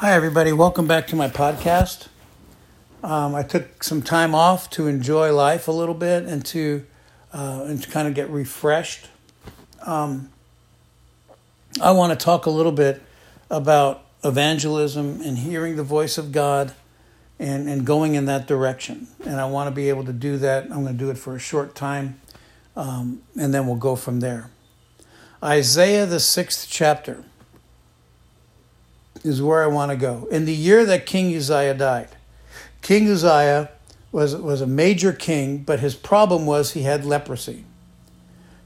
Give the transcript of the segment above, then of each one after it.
Hi, everybody. Welcome back to my podcast. Um, I took some time off to enjoy life a little bit and to uh, and to kind of get refreshed. Um, I want to talk a little bit about evangelism and hearing the voice of God and, and going in that direction. And I want to be able to do that. I'm going to do it for a short time um, and then we'll go from there. Isaiah, the sixth chapter is where I want to go. In the year that King Uzziah died, King Uzziah was, was a major king, but his problem was he had leprosy.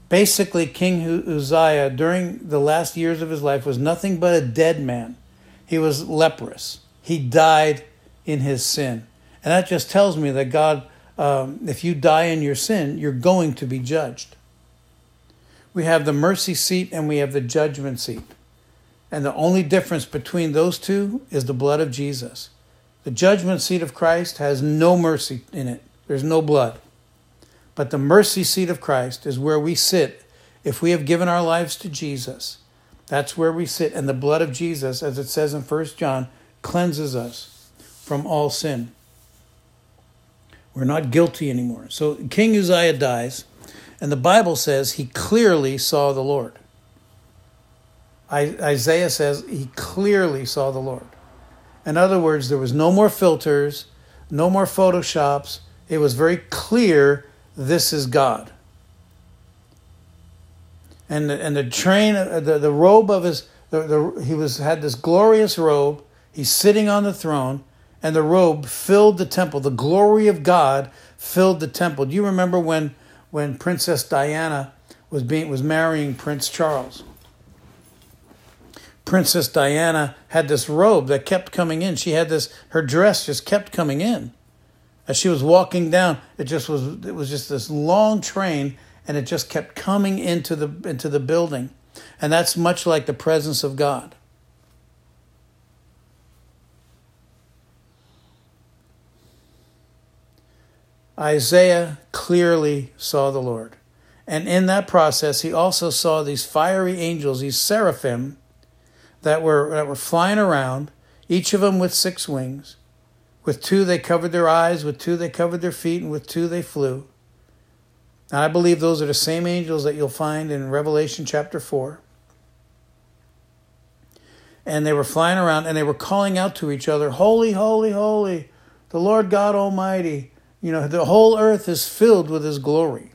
Basically, King Uzziah, during the last years of his life, was nothing but a dead man. He was leprous. He died in his sin. And that just tells me that God, um, if you die in your sin, you're going to be judged. We have the mercy seat and we have the judgment seat. And the only difference between those two is the blood of Jesus. The judgment seat of Christ has no mercy in it, there's no blood. But the mercy seat of Christ is where we sit if we have given our lives to Jesus. That's where we sit. And the blood of Jesus, as it says in 1 John, cleanses us from all sin. We're not guilty anymore. So King Uzziah dies, and the Bible says he clearly saw the Lord. Isaiah says he clearly saw the Lord. In other words, there was no more filters, no more photoshops. It was very clear this is God. And the, and the train, the, the robe of his, the, the, he was had this glorious robe. He's sitting on the throne, and the robe filled the temple. The glory of God filled the temple. Do you remember when when Princess Diana was being was marrying Prince Charles? Princess Diana had this robe that kept coming in. She had this, her dress just kept coming in. As she was walking down, it just was, it was just this long train and it just kept coming into the, into the building. And that's much like the presence of God. Isaiah clearly saw the Lord. And in that process, he also saw these fiery angels, these seraphim, that were, that were flying around, each of them with six wings. With two, they covered their eyes, with two, they covered their feet, and with two, they flew. And I believe those are the same angels that you'll find in Revelation chapter 4. And they were flying around and they were calling out to each other, Holy, holy, holy, the Lord God Almighty. You know, the whole earth is filled with His glory.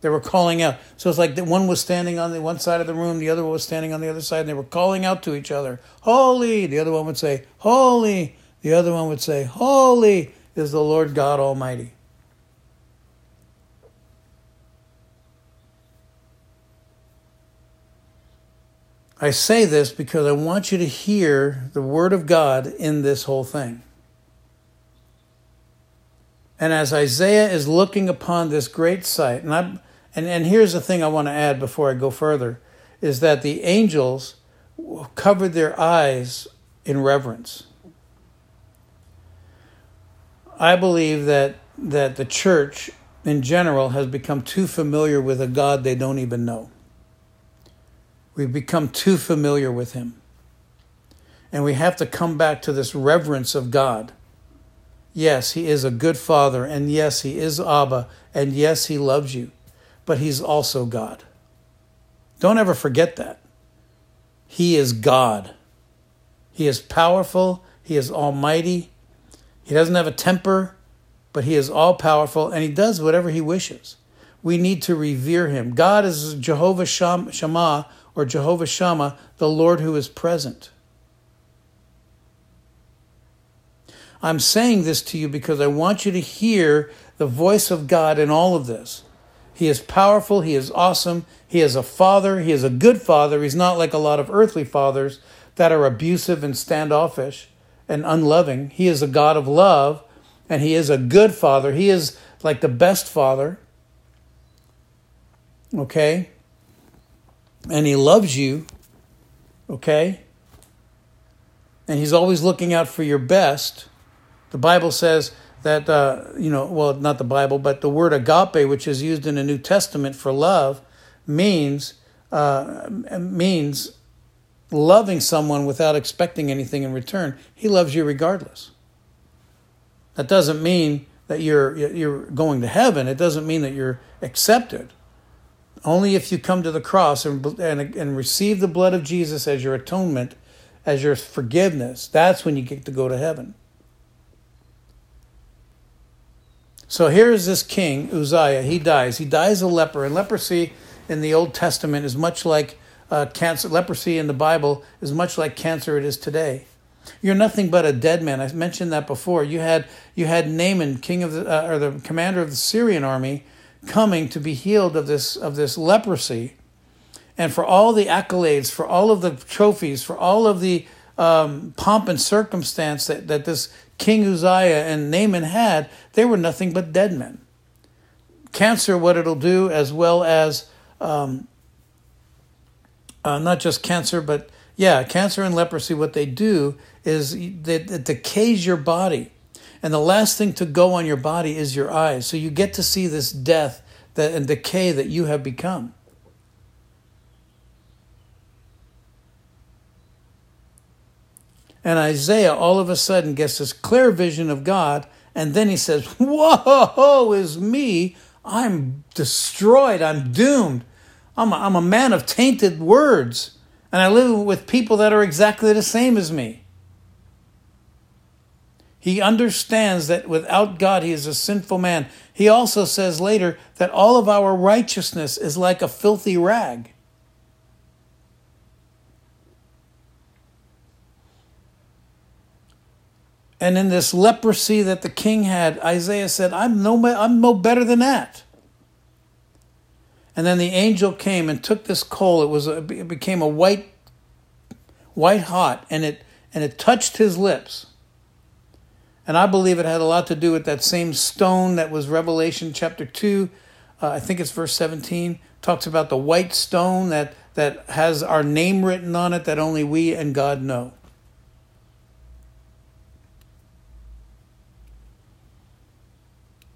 They were calling out. So it's like that one was standing on the one side of the room, the other one was standing on the other side, and they were calling out to each other, Holy! The other one would say, Holy! The other one would say, Holy is the Lord God Almighty. I say this because I want you to hear the Word of God in this whole thing. And as Isaiah is looking upon this great sight, and I'm and, and here's the thing I want to add before I go further is that the angels covered their eyes in reverence. I believe that that the church in general has become too familiar with a God they don't even know. We've become too familiar with him. And we have to come back to this reverence of God. Yes, he is a good father, and yes, he is Abba, and yes, he loves you but he's also God. Don't ever forget that. He is God. He is powerful. He is almighty. He doesn't have a temper, but he is all powerful and he does whatever he wishes. We need to revere him. God is Jehovah Shammah or Jehovah Shammah, the Lord who is present. I'm saying this to you because I want you to hear the voice of God in all of this. He is powerful. He is awesome. He is a father. He is a good father. He's not like a lot of earthly fathers that are abusive and standoffish and unloving. He is a God of love and he is a good father. He is like the best father. Okay? And he loves you. Okay? And he's always looking out for your best. The Bible says, that uh, you know well not the bible but the word agape which is used in the new testament for love means uh, means loving someone without expecting anything in return. He loves you regardless. That doesn't mean that you're you're going to heaven. It doesn't mean that you're accepted. Only if you come to the cross and, and, and receive the blood of Jesus as your atonement, as your forgiveness, that's when you get to go to heaven. So here is this king, Uzziah. He dies. He dies a leper. And leprosy in the Old Testament is much like uh, cancer. Leprosy in the Bible is much like cancer it is today. You're nothing but a dead man. I mentioned that before. You had you had Naaman, king of the uh, or the commander of the Syrian army, coming to be healed of this of this leprosy, and for all the accolades, for all of the trophies, for all of the um, pomp and circumstance that, that this King Uzziah and Naaman had, they were nothing but dead men. Cancer, what it'll do, as well as um, uh, not just cancer, but yeah, cancer and leprosy, what they do is that it decays your body. And the last thing to go on your body is your eyes. So you get to see this death that, and decay that you have become. And Isaiah all of a sudden gets this clear vision of God, and then he says, Whoa, is me. I'm destroyed. I'm doomed. I'm a, I'm a man of tainted words, and I live with people that are exactly the same as me. He understands that without God, he is a sinful man. He also says later that all of our righteousness is like a filthy rag. And in this leprosy that the king had, Isaiah said, I'm no, I'm no better than that. And then the angel came and took this coal. It was a, it became a white, white hot, and it and it touched his lips. And I believe it had a lot to do with that same stone that was Revelation chapter 2. Uh, I think it's verse 17. Talks about the white stone that, that has our name written on it that only we and God know.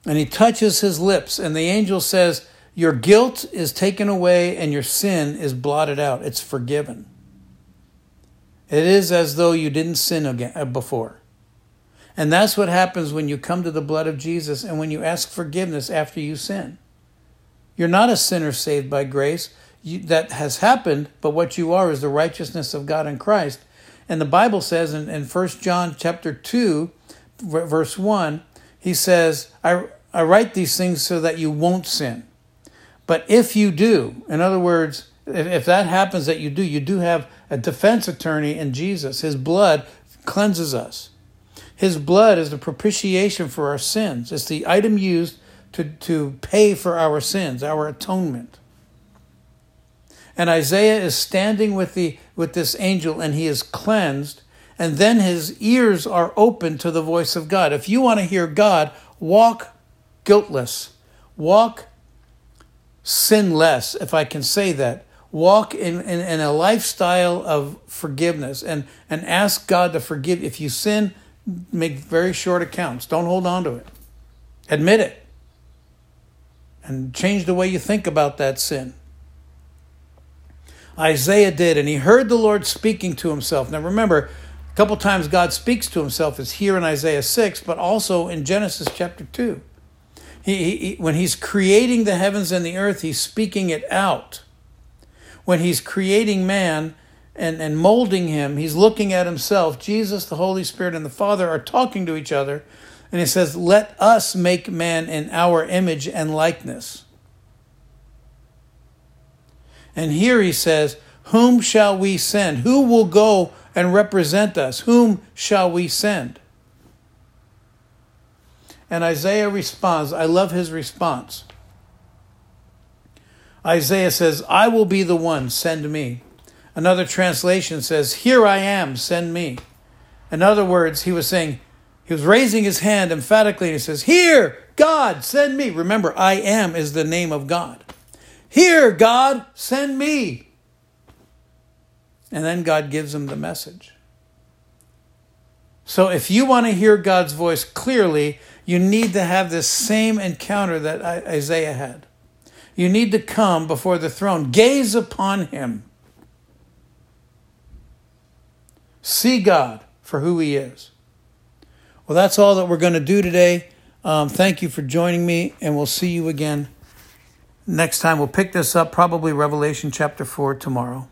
And he touches his lips, and the angel says, Your guilt is taken away and your sin is blotted out. It's forgiven. It is as though you didn't sin again uh, before. And that's what happens when you come to the blood of Jesus and when you ask forgiveness after you sin. You're not a sinner saved by grace. You, that has happened, but what you are is the righteousness of God in Christ. And the Bible says in, in 1 John chapter 2, verse 1, he says, I, I write these things so that you won't sin. But if you do, in other words, if, if that happens that you do, you do have a defense attorney in Jesus. His blood cleanses us. His blood is the propitiation for our sins. It's the item used to, to pay for our sins, our atonement. And Isaiah is standing with the with this angel and he is cleansed, and then his ears are open to the voice of God. If you want to hear God, walk guiltless. Walk sinless, if I can say that. Walk in, in, in a lifestyle of forgiveness and, and ask God to forgive. If you sin, make very short accounts. Don't hold on to it. Admit it. And change the way you think about that sin. Isaiah did, and he heard the Lord speaking to himself. Now remember, a couple times God speaks to himself is here in Isaiah 6, but also in Genesis chapter 2. He, he, when he's creating the heavens and the earth, he's speaking it out. When he's creating man, and, and molding him. He's looking at himself. Jesus, the Holy Spirit, and the Father are talking to each other. And he says, Let us make man in our image and likeness. And here he says, Whom shall we send? Who will go and represent us? Whom shall we send? And Isaiah responds, I love his response. Isaiah says, I will be the one, send me. Another translation says, Here I am, send me. In other words, he was saying, he was raising his hand emphatically and he says, Here, God, send me. Remember, I am is the name of God. Here, God, send me. And then God gives him the message. So if you want to hear God's voice clearly, you need to have this same encounter that Isaiah had. You need to come before the throne, gaze upon him See God for who He is. Well, that's all that we're going to do today. Um, thank you for joining me, and we'll see you again next time. We'll pick this up, probably Revelation chapter 4 tomorrow.